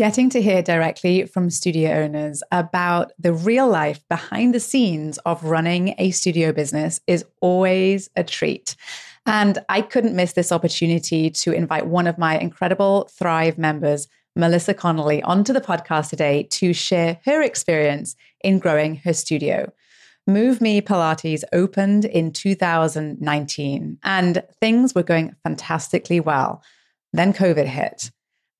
Getting to hear directly from studio owners about the real life behind the scenes of running a studio business is always a treat. And I couldn't miss this opportunity to invite one of my incredible Thrive members, Melissa Connolly, onto the podcast today to share her experience in growing her studio. Move Me Pilates opened in 2019 and things were going fantastically well. Then COVID hit.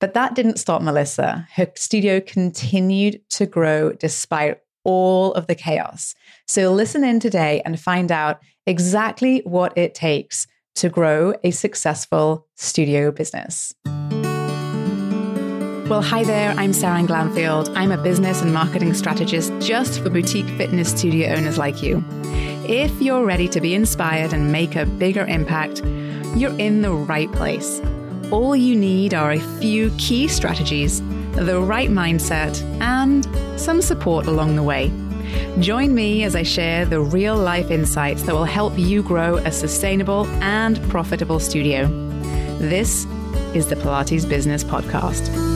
But that didn't stop Melissa. Her studio continued to grow despite all of the chaos. So listen in today and find out exactly what it takes to grow a successful studio business. Well, hi there. I'm Sarah Glanfield. I'm a business and marketing strategist just for boutique fitness studio owners like you. If you're ready to be inspired and make a bigger impact, you're in the right place all you need are a few key strategies, the right mindset, and some support along the way. Join me as I share the real life insights that will help you grow a sustainable and profitable studio. This is the Pilates Business Podcast.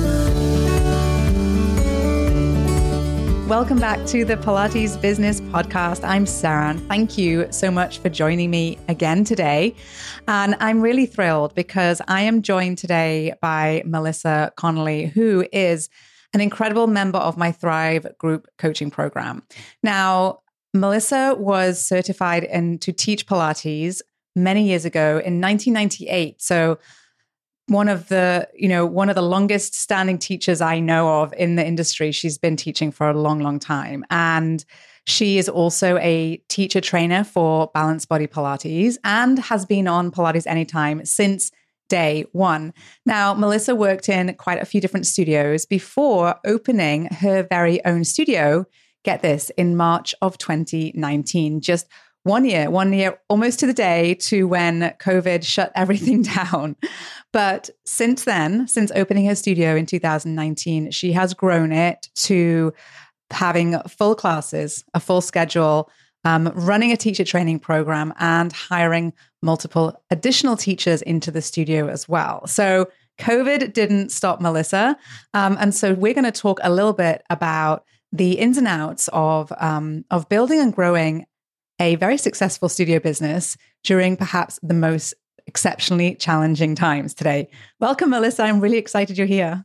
Welcome back to the Pilates Business Podcast. I'm Sarah. Thank you so much for joining me again today. And I'm really thrilled because I am joined today by Melissa Connolly, who is an incredible member of my Thrive group coaching program. Now, Melissa was certified in to teach Pilates many years ago in 1998. So one of the you know one of the longest standing teachers i know of in the industry. She's been teaching for a long long time. And she is also a teacher trainer for balanced body pilates and has been on pilates anytime since day one. Now melissa worked in quite a few different studios before opening her very own studio get this in march of 2019 just one year, one year almost to the day to when COVID shut everything down. But since then, since opening her studio in 2019, she has grown it to having full classes, a full schedule, um, running a teacher training program, and hiring multiple additional teachers into the studio as well. So, COVID didn't stop Melissa. Um, and so, we're going to talk a little bit about the ins and outs of, um, of building and growing a very successful studio business during perhaps the most exceptionally challenging times today. Welcome, Melissa. I'm really excited you're here.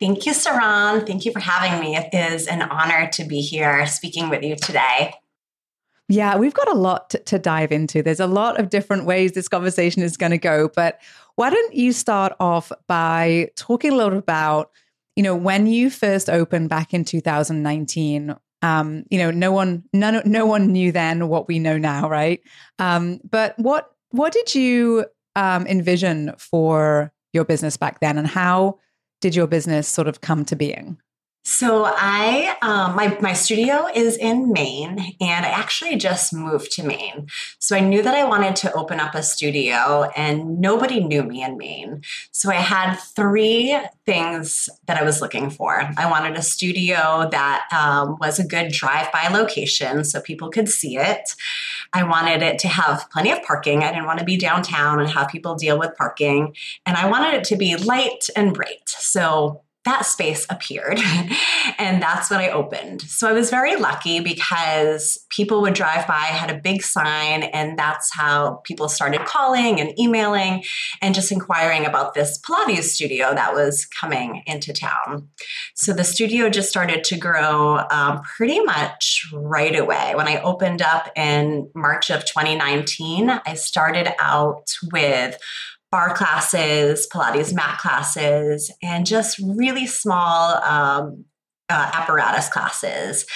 Thank you, Sarah. Thank you for having me. It is an honor to be here speaking with you today. Yeah, we've got a lot to, to dive into. There's a lot of different ways this conversation is going to go. But why don't you start off by talking a little about, you know, when you first opened back in 2019, um, you know, no one, none, no one knew then what we know now, right? Um, but what what did you um, envision for your business back then, and how did your business sort of come to being? So I, um, my my studio is in Maine, and I actually just moved to Maine. So I knew that I wanted to open up a studio, and nobody knew me in Maine. So I had three things that I was looking for. I wanted a studio that um, was a good drive-by location, so people could see it. I wanted it to have plenty of parking. I didn't want to be downtown and have people deal with parking, and I wanted it to be light and bright. So that space appeared. and that's when I opened. So I was very lucky because people would drive by, had a big sign, and that's how people started calling and emailing and just inquiring about this Pilates studio that was coming into town. So the studio just started to grow um, pretty much right away. When I opened up in March of 2019, I started out with barre classes, Pilates mat classes, and just really small um, uh, apparatus classes.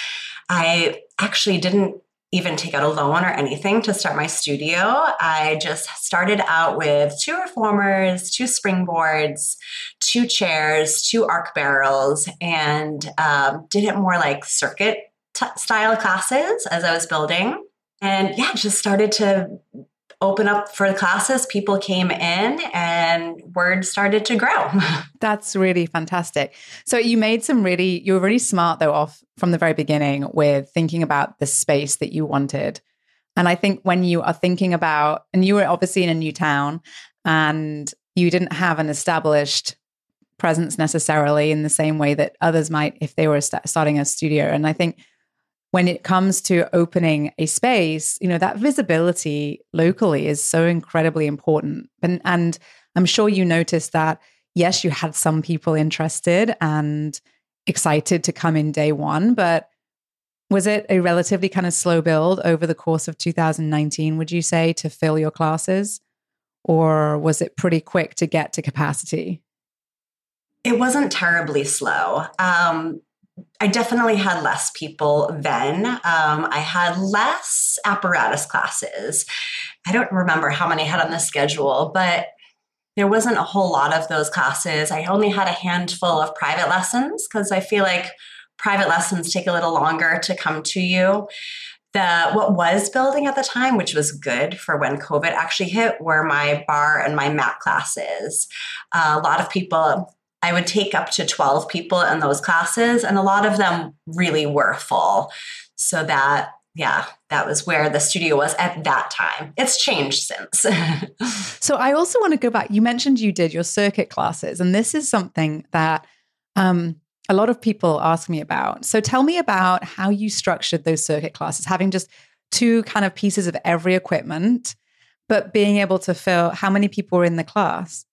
I actually didn't even take out a loan or anything to start my studio. I just started out with two reformers, two springboards, two chairs, two arc barrels, and um, did it more like circuit t- style classes as I was building. And yeah, just started to open up for classes, people came in and word started to grow. That's really fantastic. So you made some really, you were really smart though off from the very beginning with thinking about the space that you wanted. And I think when you are thinking about, and you were obviously in a new town and you didn't have an established presence necessarily in the same way that others might if they were st- starting a studio. And I think when it comes to opening a space, you know, that visibility locally is so incredibly important. And, and I'm sure you noticed that, yes, you had some people interested and excited to come in day one, but was it a relatively kind of slow build over the course of 2019, would you say, to fill your classes? Or was it pretty quick to get to capacity? It wasn't terribly slow. Um, I definitely had less people then. Um, I had less apparatus classes. I don't remember how many I had on the schedule, but there wasn't a whole lot of those classes. I only had a handful of private lessons because I feel like private lessons take a little longer to come to you. The what was building at the time, which was good for when COVID actually hit, were my barre and my mat classes. Uh, a lot of people I would take up to 12 people in those classes, and a lot of them really were full. So that, yeah, that was where the studio was at that time. It's changed since. so I also want to go back. You mentioned you did your circuit classes, and this is something that um, a lot of people ask me about. So tell me about how you structured those circuit classes, having just two kind of pieces of every equipment, but being able to fill how many people were in the class?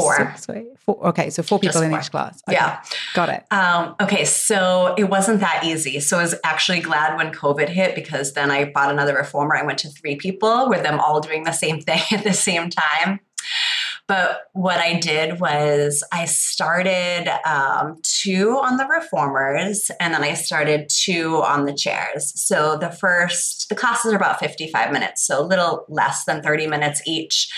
Four. four. Okay, so four people in each class. Okay. Yeah. Got it. Um, okay, so it wasn't that easy. So I was actually glad when COVID hit because then I bought another reformer. I went to three people with them all doing the same thing at the same time. But what I did was I started um, two on the reformers and then I started two on the chairs. So the first, the classes are about 55 minutes, so a little less than 30 minutes each.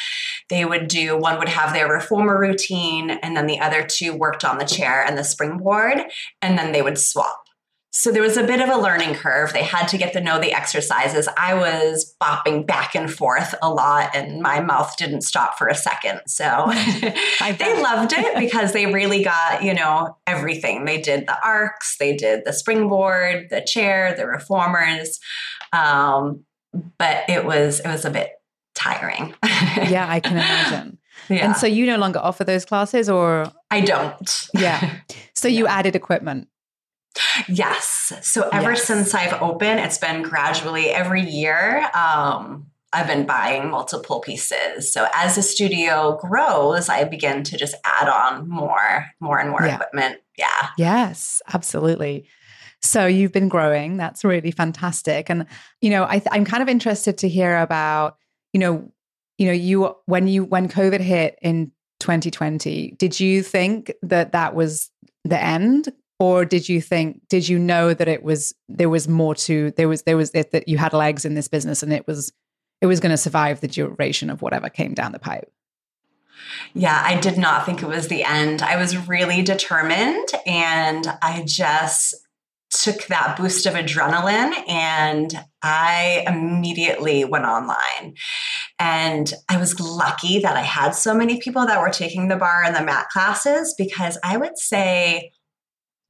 They would do, one would have their reformer routine, and then the other two worked on the chair and the springboard, and then they would swap. So there was a bit of a learning curve. They had to get to know the exercises. I was bopping back and forth a lot and my mouth didn't stop for a second. So they loved it because they really got, you know, everything. They did the arcs, they did the springboard, the chair, the reformers. Um, but it was it was a bit tiring. yeah, I can imagine. Yeah. And so you no longer offer those classes or I don't. Yeah. So you yeah. added equipment. Yes. So ever yes. since I've opened, it's been gradually every year. Um, I've been buying multiple pieces. So as the studio grows, I begin to just add on more, more and more yeah. equipment. Yeah. Yes, absolutely. So you've been growing. That's really fantastic. And you know, I am kind of interested to hear about, you know, you know, you when you when COVID hit in 2020, did you think that that was the end? or did you think did you know that it was there was more to there was there was that, that you had legs in this business and it was it was going to survive the duration of whatever came down the pipe yeah i did not think it was the end i was really determined and i just took that boost of adrenaline and I immediately went online. And I was lucky that I had so many people that were taking the barre and the mat classes because I would say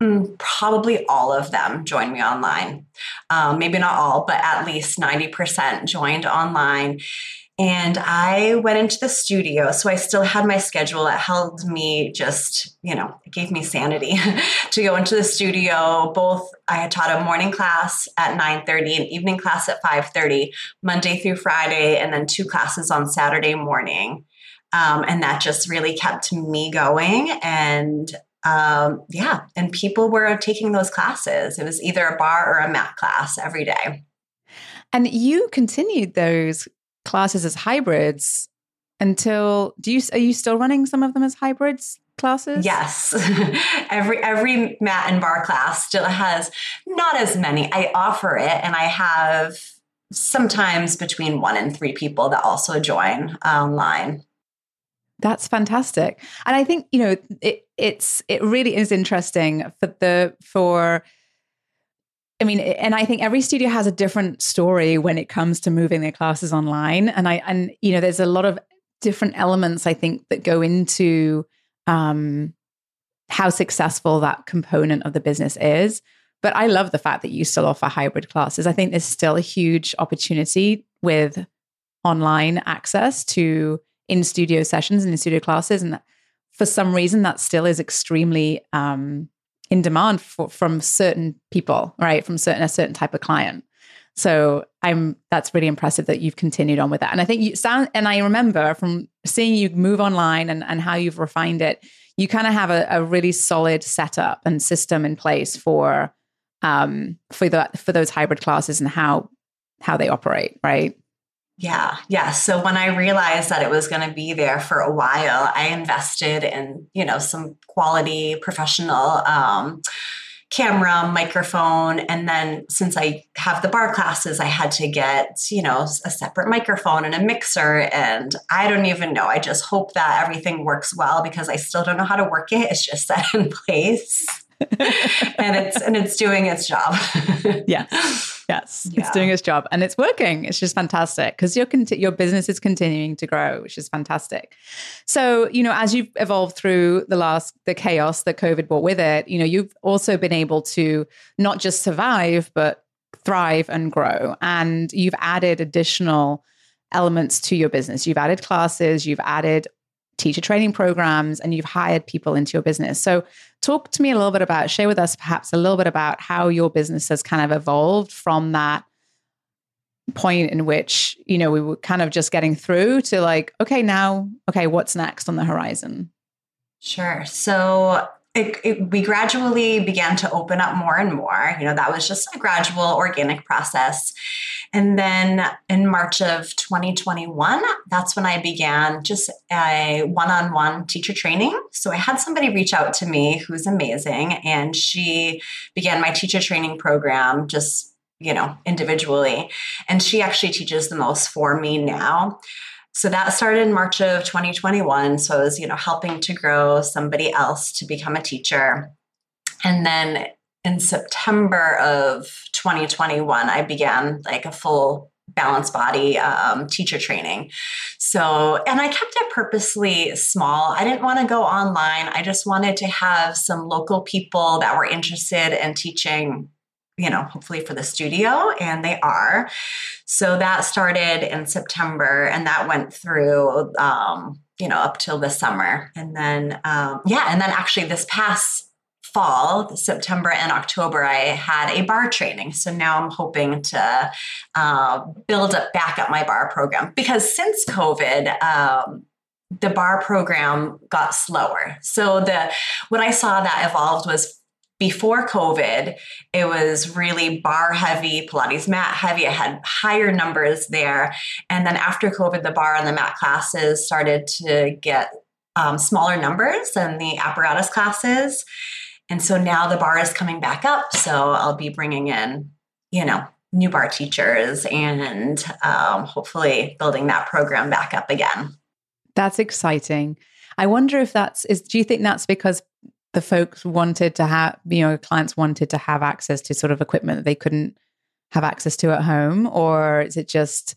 Mm, probably all of them joined me online. Um, maybe not all, but at least 90% joined online. And I went into the studio. So I still had my schedule. It held me just, you know, it gave me sanity to go into the studio. Both I had taught a morning class at 9:30, an evening class at 5:30, Monday through Friday, and then two classes on Saturday morning. Um, and that just really kept me going. And um, yeah, and people were taking those classes. It was either a barre or a mat class every day. And you continued those classes as hybrids until do you are you still running some of them as hybrids classes? Yes. every every mat and barre class still has not as many. I offer it and I have sometimes between one and three people that also join online. That's fantastic. And I think, you know, it, it's it really is interesting for the for I mean, and I think every studio has a different story when it comes to moving their classes online. And I and you know, there's a lot of different elements I think that go into um how successful that component of the business is. But I love the fact that you still offer hybrid classes. I think there's still a huge opportunity with online access to in studio sessions and in studio classes. And for some reason that still is extremely um, in demand for, from certain people, right? From certain a certain type of client. So I'm that's really impressive that you've continued on with that. And I think you sound and I remember from seeing you move online and, and how you've refined it, you kind of have a, a really solid setup and system in place for um for the for those hybrid classes and how how they operate, right? Yeah, yeah. So when I realized that it was going to be there for a while, I invested in, you know, some quality professional um, camera, microphone. And then since I have the barre classes, I had to get, you know, a separate microphone and a mixer. And I don't even know. I just hope that everything works well because I still don't know how to work it. It's just set in place. and it's and it's doing its job. yes, yes, yeah. it's doing its job, and it's working. It's just fantastic because your conti- your business is continuing to grow, which is fantastic. So you know, as you've evolved through the last the chaos that COVID brought with it, you know, you've also been able to not just survive but thrive and grow, and you've added additional elements to your business. You've added classes, you've added teacher training programs and you've hired people into your business. So, talk to me a little bit about, share with us perhaps a little bit about how your business has kind of evolved from that point in which, you know, we were kind of just getting through to like, okay, now, okay, what's next on the horizon? Sure. So, it, it, we gradually began to open up more and more. You know, that was just a gradual organic process. And then in March of 2021, that's when I began just a one on one teacher training. So I had somebody reach out to me who's amazing, and she began my teacher training program just, you know, individually. And she actually teaches the most for me now. So that started in March of 2021. So I was, you know, helping to grow somebody else to become a teacher. And then in September of 2021, I began like a full balanced body um, teacher training. So, and I kept it purposely small. I didn't want to go online. I just wanted to have some local people that were interested in teaching you know, hopefully for the studio, and they are. So that started in September, and that went through, um, you know, up till the summer, and then um, yeah, and then actually this past fall, September and October, I had a barre training. So now I'm hoping to uh, build up back up my barre program because since COVID. Um, the barre program got slower. So the what I saw that evolved was before COVID, it was really barre heavy, Pilates mat heavy. It had higher numbers there. And then after COVID, the barre and the mat classes started to get um, smaller numbers than the apparatus classes. And so now the barre is coming back up. So I'll be bringing in, you know, new barre teachers and um, hopefully building that program back up again. That's exciting. I wonder if that's is do you think that's because the folks wanted to have, you know, clients wanted to have access to sort of equipment that they couldn't have access to at home? Or is it just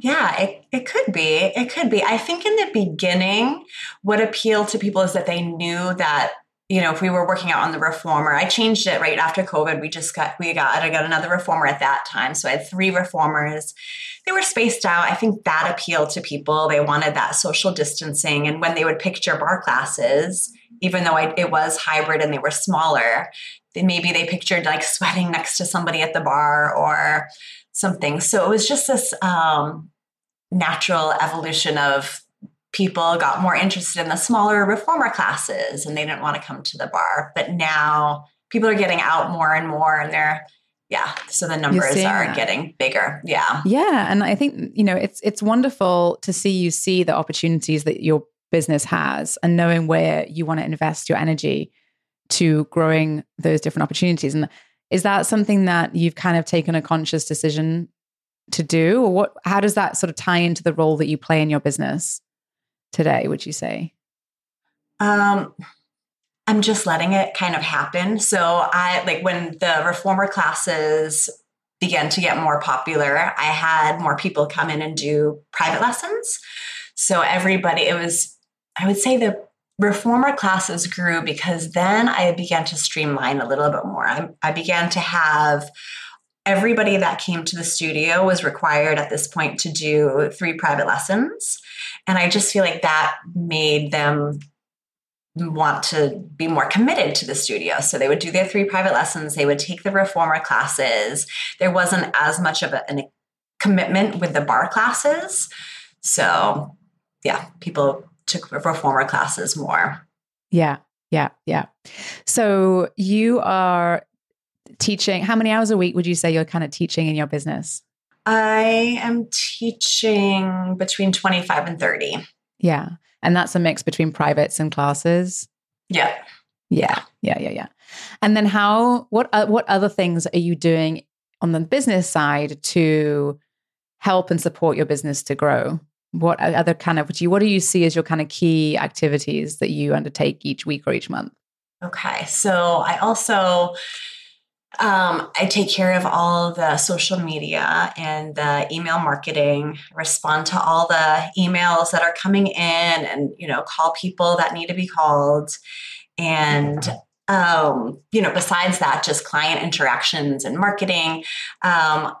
yeah, it, it could be. It could be. I think in the beginning, what appealed to people is that they knew that, you know, if we were working out on the reformer, I changed it right after COVID. We just got, we got, I got another reformer at that time. So I had three reformers. They were spaced out. I think that appealed to people. They wanted that social distancing. And when they would picture barre classes, even though I, it was hybrid and they were smaller, then maybe they pictured like sweating next to somebody at the barre or something. So it was just this um, natural evolution of people got more interested in the smaller reformer classes and they didn't want to come to the barre. But now people are getting out more and more and they're yeah so the numbers are that. getting bigger yeah yeah and i think you know it's it's wonderful to see you see the opportunities that your business has and knowing where you want to invest your energy to growing those different opportunities. And is that something that you've kind of taken a conscious decision to do? Or what how does that sort of tie into the role that you play in your business today, would you say? Um I'm just letting it kind of happen. So I like when the reformer classes began to get more popular, I had more people come in and do private lessons. So everybody, it was I would say the reformer classes grew because then I began to streamline a little bit more. I, I began to have everybody that came to the studio was required at this point to do three private lessons. And I just feel like that made them want to be more committed to the studio. So they would do their three private lessons, they would take the reformer classes. There wasn't as much of a, a commitment with the barre classes. So, yeah, people took reformer classes more. Yeah, yeah, yeah. So you are teaching, how many hours a week would you say you're kind of teaching in your business? I am teaching between 25 and 30. Yeah. And that's a mix between privates and classes. Yeah. Yeah. Yeah. Yeah. Yeah. And then how, what, uh, what other things are you doing on the business side to help and support your business to grow? What other kind of, what do you, what do you see as your kind of key activities that you undertake each week or each month? Okay. So I also, um, I take care of all the social media and the email marketing, respond to all the emails that are coming in and, you know, call people that need to be called. And, um, you know, besides that, just client interactions and marketing. Um,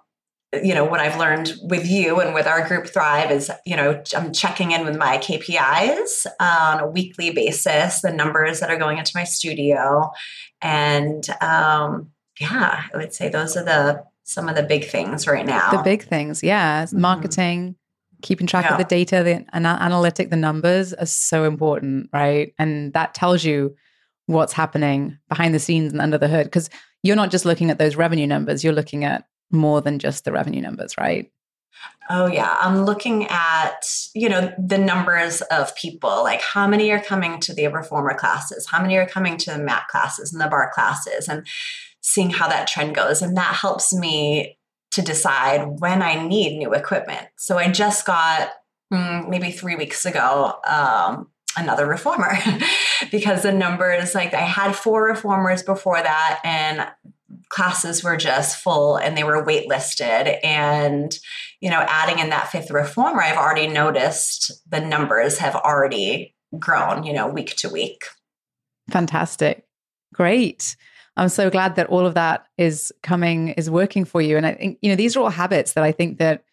you know what i've learned with you and with our group thrive is you know i'm checking in with my kpis on a weekly basis the numbers that are going into my studio and um, yeah, I would say those are the some of the big things right now. The big things, yeah. Mm-hmm. Marketing, keeping track yeah. of the data, the an- analytic, the numbers are so important, right? And that tells you what's happening behind the scenes and under the hood because you're not just looking at those revenue numbers, you're looking at more than just the revenue numbers, right? Oh yeah, I'm looking at, you know, the numbers of people, like how many are coming to the reformer classes, how many are coming to the mat classes and the bar classes and seeing how that trend goes. And that helps me to decide when I need new equipment. So I just got mm, maybe three weeks ago um, another reformer because the numbers, like I had four reformers before that, and classes were just full and they were waitlisted. And, you know, adding in that fifth reformer, I've already noticed the numbers have already grown, you know, week to week. Fantastic. Great. I'm so glad that all of that is coming, is working for you. And I think, you know, these are all habits that I think that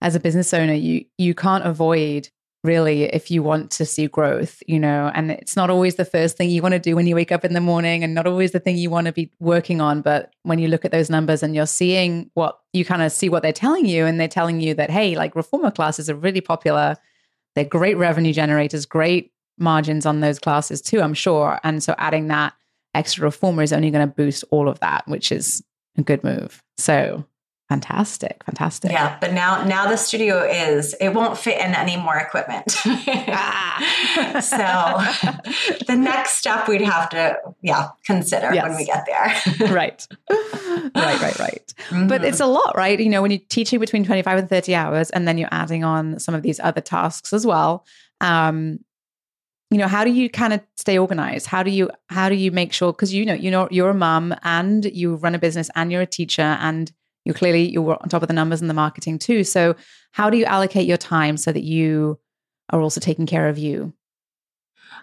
as a business owner, you you can't avoid really if you want to see growth, you know, and it's not always the first thing you want to do when you wake up in the morning and not always the thing you want to be working on. But when you look at those numbers and you're seeing what you kind of see what they're telling you, and they're telling you that, hey, like reformer classes are really popular. They're great revenue generators, great margins on those classes too, I'm sure. And so adding that extra reformer is only going to boost all of that, which is a good move. So fantastic, fantastic. Yeah, but now now the studio is it won't fit in any more equipment. ah. so the next step we'd have to yeah consider yes. when we get there. right, right, right, right. Mm-hmm. But it's a lot, right? You know, when you're teaching between twenty five and thirty hours, and then you're adding on some of these other tasks as well. Um, you know how do you kind of stay organized how do you how do you make sure because you know you know you're a mom and you run a business and you're a teacher and you're clearly you're on top of the numbers and the marketing too. So how do you allocate your time so that you are also taking care of you?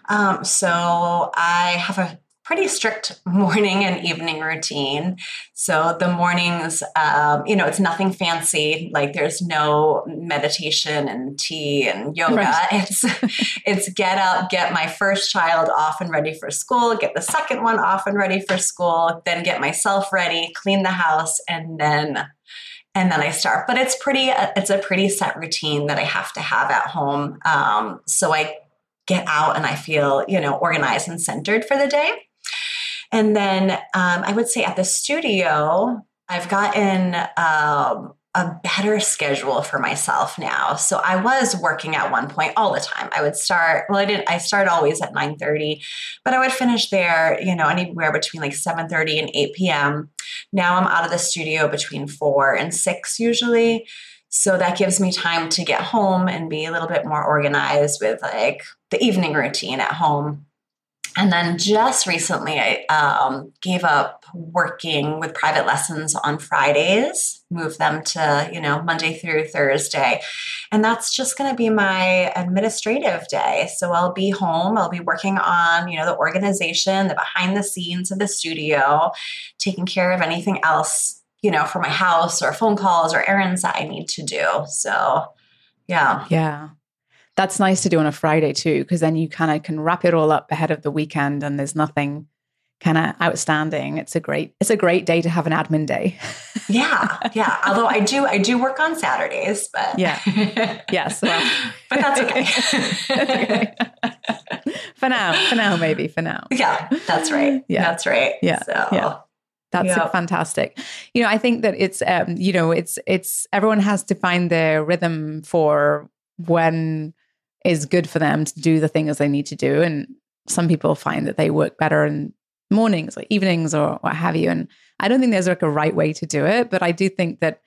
Um, so i have a pretty strict morning and evening routine. So the mornings, um, you know, it's nothing fancy. Like there's no meditation and tea and yoga. Right. It's it's get up, get my first child off and ready for school, get the second one off and ready for school, then get myself ready, clean the house, and then and then I start. But it's pretty it's a pretty set routine that I have to have at home. Um, so I get out and I feel, you know, organized and centered for the day. And then um, I would say at the studio, I've gotten um, a better schedule for myself now. So I was working at one point all the time. I would start, well, I didn't, I start always at 9 30, but I would finish there, you know, anywhere between like 7 30 and 8 p.m. Now I'm out of the studio between 4 and 6 usually. So that gives me time to get home and be a little bit more organized with like the evening routine at home. And then just recently, I um, gave up working with private lessons on Fridays, moved them to, you know, Monday through Thursday. And that's just going to be my administrative day. So I'll be home, I'll be working on, you know, the organization, the behind the scenes of the studio, taking care of anything else, you know, for my house or phone calls or errands that I need to do. So, yeah. Yeah. That's nice to do on a Friday too, because then you kind of can wrap it all up ahead of the weekend and there's nothing kind of outstanding. It's a great it's a great day to have an admin day. yeah, yeah. Although I do I do work on Saturdays, but yeah, yes, well. but that's okay. that's okay. for now, for now, maybe for now. Yeah, that's right. Yeah, that's right. Yeah, so. yeah. That's yep. fantastic. You know, I think that it's um, you know, it's it's everyone has to find their rhythm for when is good for them to do the things they need to do. And some people find that they work better in mornings or evenings or what have you. And I don't think there's like a right way to do it, but I do think that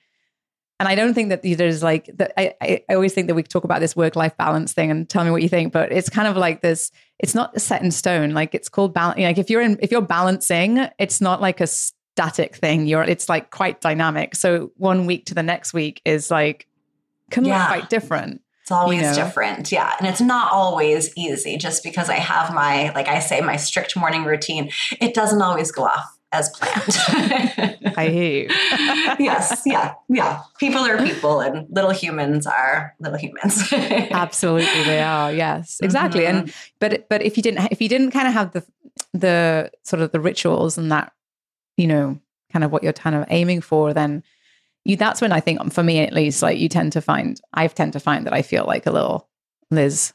and I don't think that there's like that. I, I always think that we talk about this work life balance thing and tell me what you think, but it's kind of like this. It's not set in stone. Like it's called balance. You know, like if you're in, if you're balancing, it's not like a static thing. You're, it's like quite dynamic. So one week to the next week is like can yeah. look quite different. It's always you know? different. Yeah. And it's not always easy just because I have my, like I say, my strict morning routine. It doesn't always go off as planned. I hear you. yes, yeah, yeah. People are people, and little humans are little humans. Absolutely, they are. Yes, exactly. Mm-hmm. And but but if you didn't if you didn't kind of have the the sort of the rituals and that you know kind of what you're kind of aiming for, then you that's when I think for me at least, like you tend to find I tend to find that I feel like a little Liz.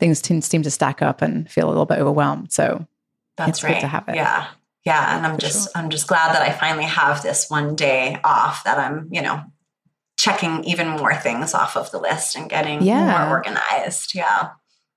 Things t- seem to stack up and feel a little bit overwhelmed. So that's right. to have it. Yeah yeah and i'm just sure. i'm just glad that i finally have this one day off that i'm you know checking even more things off of the list and getting yeah. more organized yeah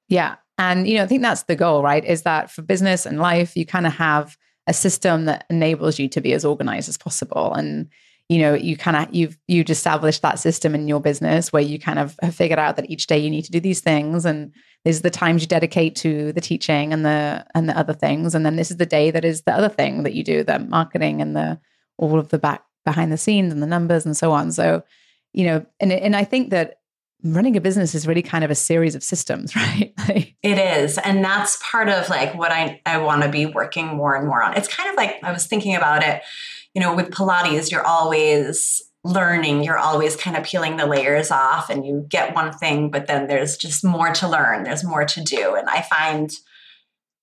yeah and you know i think that's the goal right is that for business and life you kind of have a system that enables you to be as organized as possible and you know you kind of you've you've established that system in your business where you kind of have figured out that each day you need to do these things and these are the times you dedicate to the teaching and the and the other things. And then this is the day that is the other thing that you do the marketing and the all of the back behind the scenes and the numbers and so on. So you know and and i think that running a business is really kind of a series of systems right? It is. And that's part of like what i i want to be working more and more on. It's kind of like i was thinking about it you know with pilates you're always learning you're always kind of peeling the layers off and you get one thing but then there's just more to learn there's more to do and i find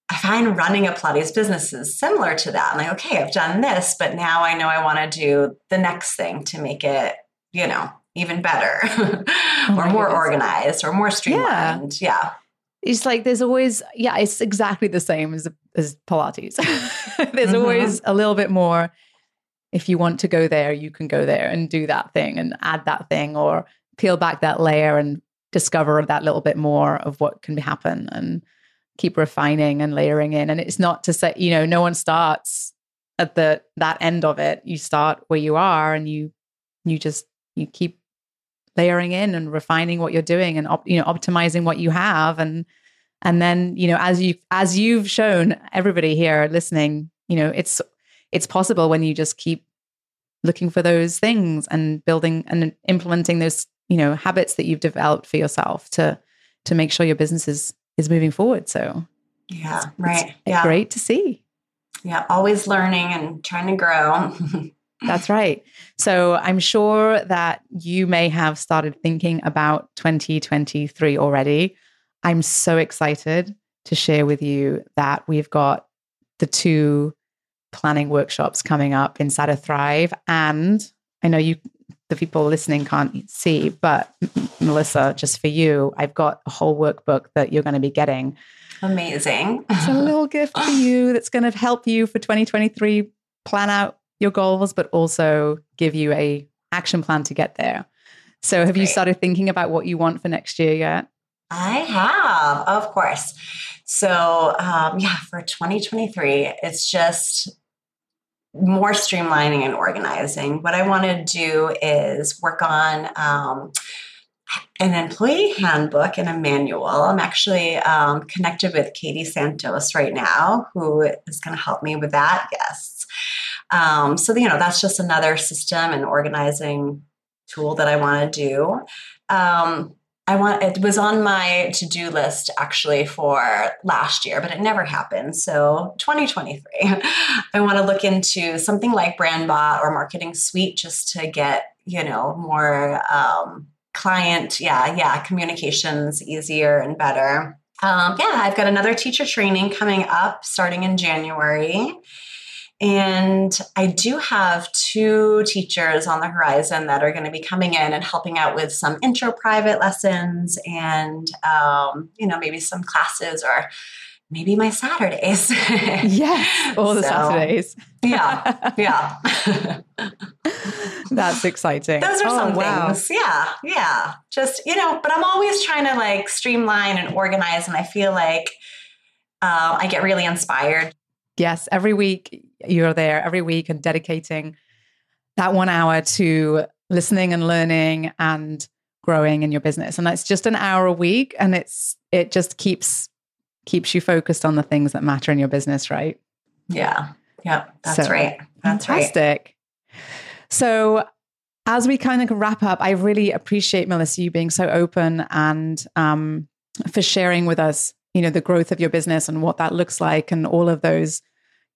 i find running a pilates business is similar to that i'm like okay i've done this but now i know i want to do the next thing to make it you know even better oh or more goodness. organized or more streamlined yeah. yeah it's like there's always yeah it's exactly the same as as pilates there's mm-hmm. always a little bit more if you want to go there, you can go there and do that thing and add that thing or peel back that layer and discover that little bit more of what can happen and keep refining and layering in. And it's not to say, you know, no one starts at the that end of it. You start where you are and you you just you keep layering in and refining what you're doing and op, you know optimizing what you have and and then you know as you as you've shown everybody here listening you know it's it's possible when you just keep looking for those things and building and implementing those you know habits that you've developed for yourself to to make sure your business is is moving forward. So yeah it's, right. It's yeah. great to see. Yeah always learning and trying to grow. That's right. So i'm sure that you may have started thinking about 2023 already. I'm so excited to share with you that we've got the two planning workshops coming up inside of Thrive. And I know you, the people listening can't see, but Melissa, just for you, I've got a whole workbook that you're going to be getting. Amazing. It's a little gift for you that's going to help you for 2023 plan out your goals, but also give you a action plan to get there. So have Great. you started thinking about what you want for next year yet? I have, of course. So, um, yeah, for 2023, it's just more streamlining and organizing. What I want to do is work on um, an employee handbook and a manual. I'm actually um, connected with Katie Santos right now, who is going to help me with that. Yes. Um, so, you know, that's just another system and organizing tool that I want to do. Um, I want it was on my to-do list actually for last year, but it never happened. So 2023, I want to look into something like BrandBot or Marketing Suite just to get, you know, more um, client, yeah, yeah, communications easier and better. Um, yeah, I've got another teacher training coming up starting in January. And I do have two teachers on the horizon that are going to be coming in and helping out with some intro private lessons and, um, you know, maybe some classes or maybe my Saturdays. yes, all the so, Saturdays. yeah, yeah. That's exciting. Those are oh, some wow. things. Yeah, yeah. Just, you know, but I'm always trying to like streamline and organize. And I feel like uh, I get really inspired. Yes, every week you're there, every week and dedicating that one hour to listening and learning and growing in your business. And that's just an hour a week. And it's, it just keeps keeps you focused on the things that matter in your business, right? Yeah. Yeah. That's so, right. That's fantastic. Right. So as we kind of wrap up, I really appreciate Melissa you being so open and um, for sharing with us, you know, the growth of your business and what that looks like and all of those,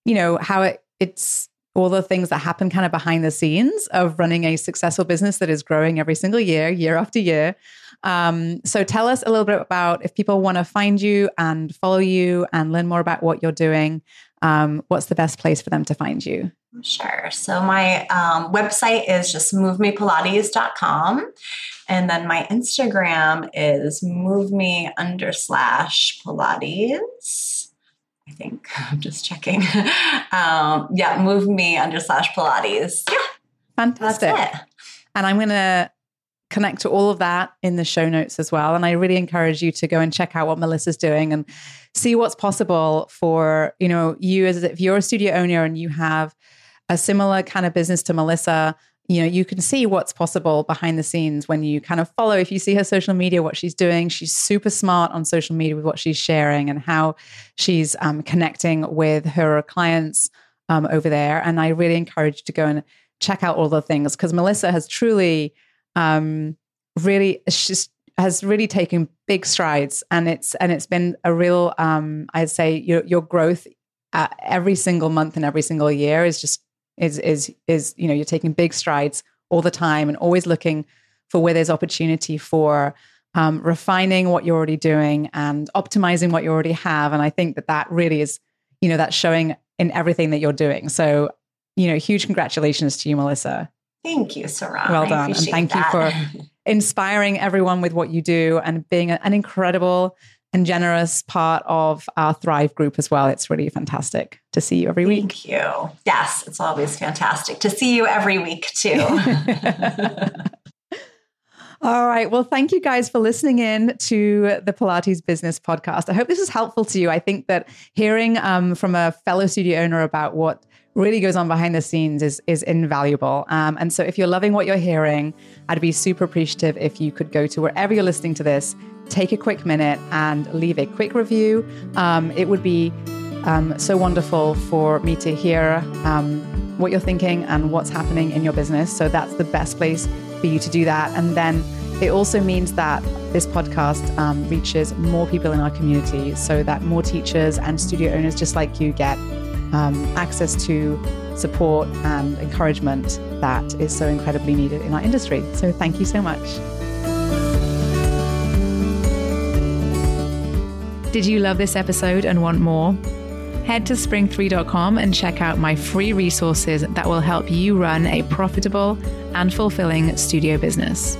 you know, how it, it's all the things that happen kind of behind the scenes of running a successful business that is growing every single year, year after year. Um, so tell us a little bit about if people want to find you and follow you and learn more about what you're doing. Um, what's the best place for them to find you? Sure. So my um, website is just movemepilates.com. And then my Instagram is moveme under slash Pilates. I think I'm just checking. um, yeah, move me under slash Pilates. Yeah. Fantastic. And I'm going to connect to all of that in the show notes as well. And I really encourage you to go and check out what Melissa's doing and see what's possible for, you know, you as if you're a studio owner and you have a similar kind of business to Melissa, you know, you can see what's possible behind the scenes when you kind of follow, if you see her social media, what she's doing. She's super smart on social media with what she's sharing and how she's um, connecting with her clients um, over there. And I really encourage you to go and check out all the things because Melissa has truly um, really she's has really taken big strides and it's and it's been a real um, I'd say your your growth every single month and every single year is just is is is you know you're taking big strides all the time and always looking for where there's opportunity for um, refining what you're already doing and optimizing what you already have and I think that that really is you know that's showing in everything that you're doing so you know huge congratulations to you Melissa Thank you, Sarah. Well done. And thank that. you for inspiring everyone with what you do and being an incredible and generous part of our Thrive group as well. It's really fantastic to see you every week. Thank you. Yes, it's always fantastic to see you every week too. All right. Well, thank you guys for listening in to the Pilates Business Podcast. I hope this is helpful to you. I think that hearing um, from a fellow studio owner about what really goes on behind the scenes is is invaluable. Um, and so, if you're loving what you're hearing, I'd be super appreciative if you could go to wherever you're listening to this, take a quick minute and leave a quick review. Um, it would be um, so wonderful for me to hear um, what you're thinking and what's happening in your business. So that's the best place for you to do that. And then it also means that this podcast um, reaches more people in our community so that more teachers and studio owners just like you get um, access to support and encouragement that is so incredibly needed in our industry. So, thank you so much. Did you love this episode and want more? Head to spring3.com and check out my free resources that will help you run a profitable and fulfilling studio business.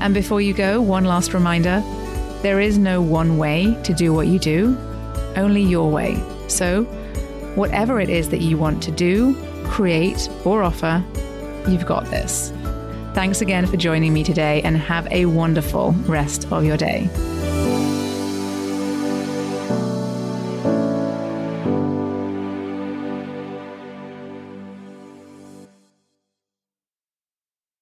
And before you go, one last reminder there is no one way to do what you do, only your way. So, Whatever it is that you want to do, create, or offer, you've got this. Thanks again for joining me today and have a wonderful rest of your day.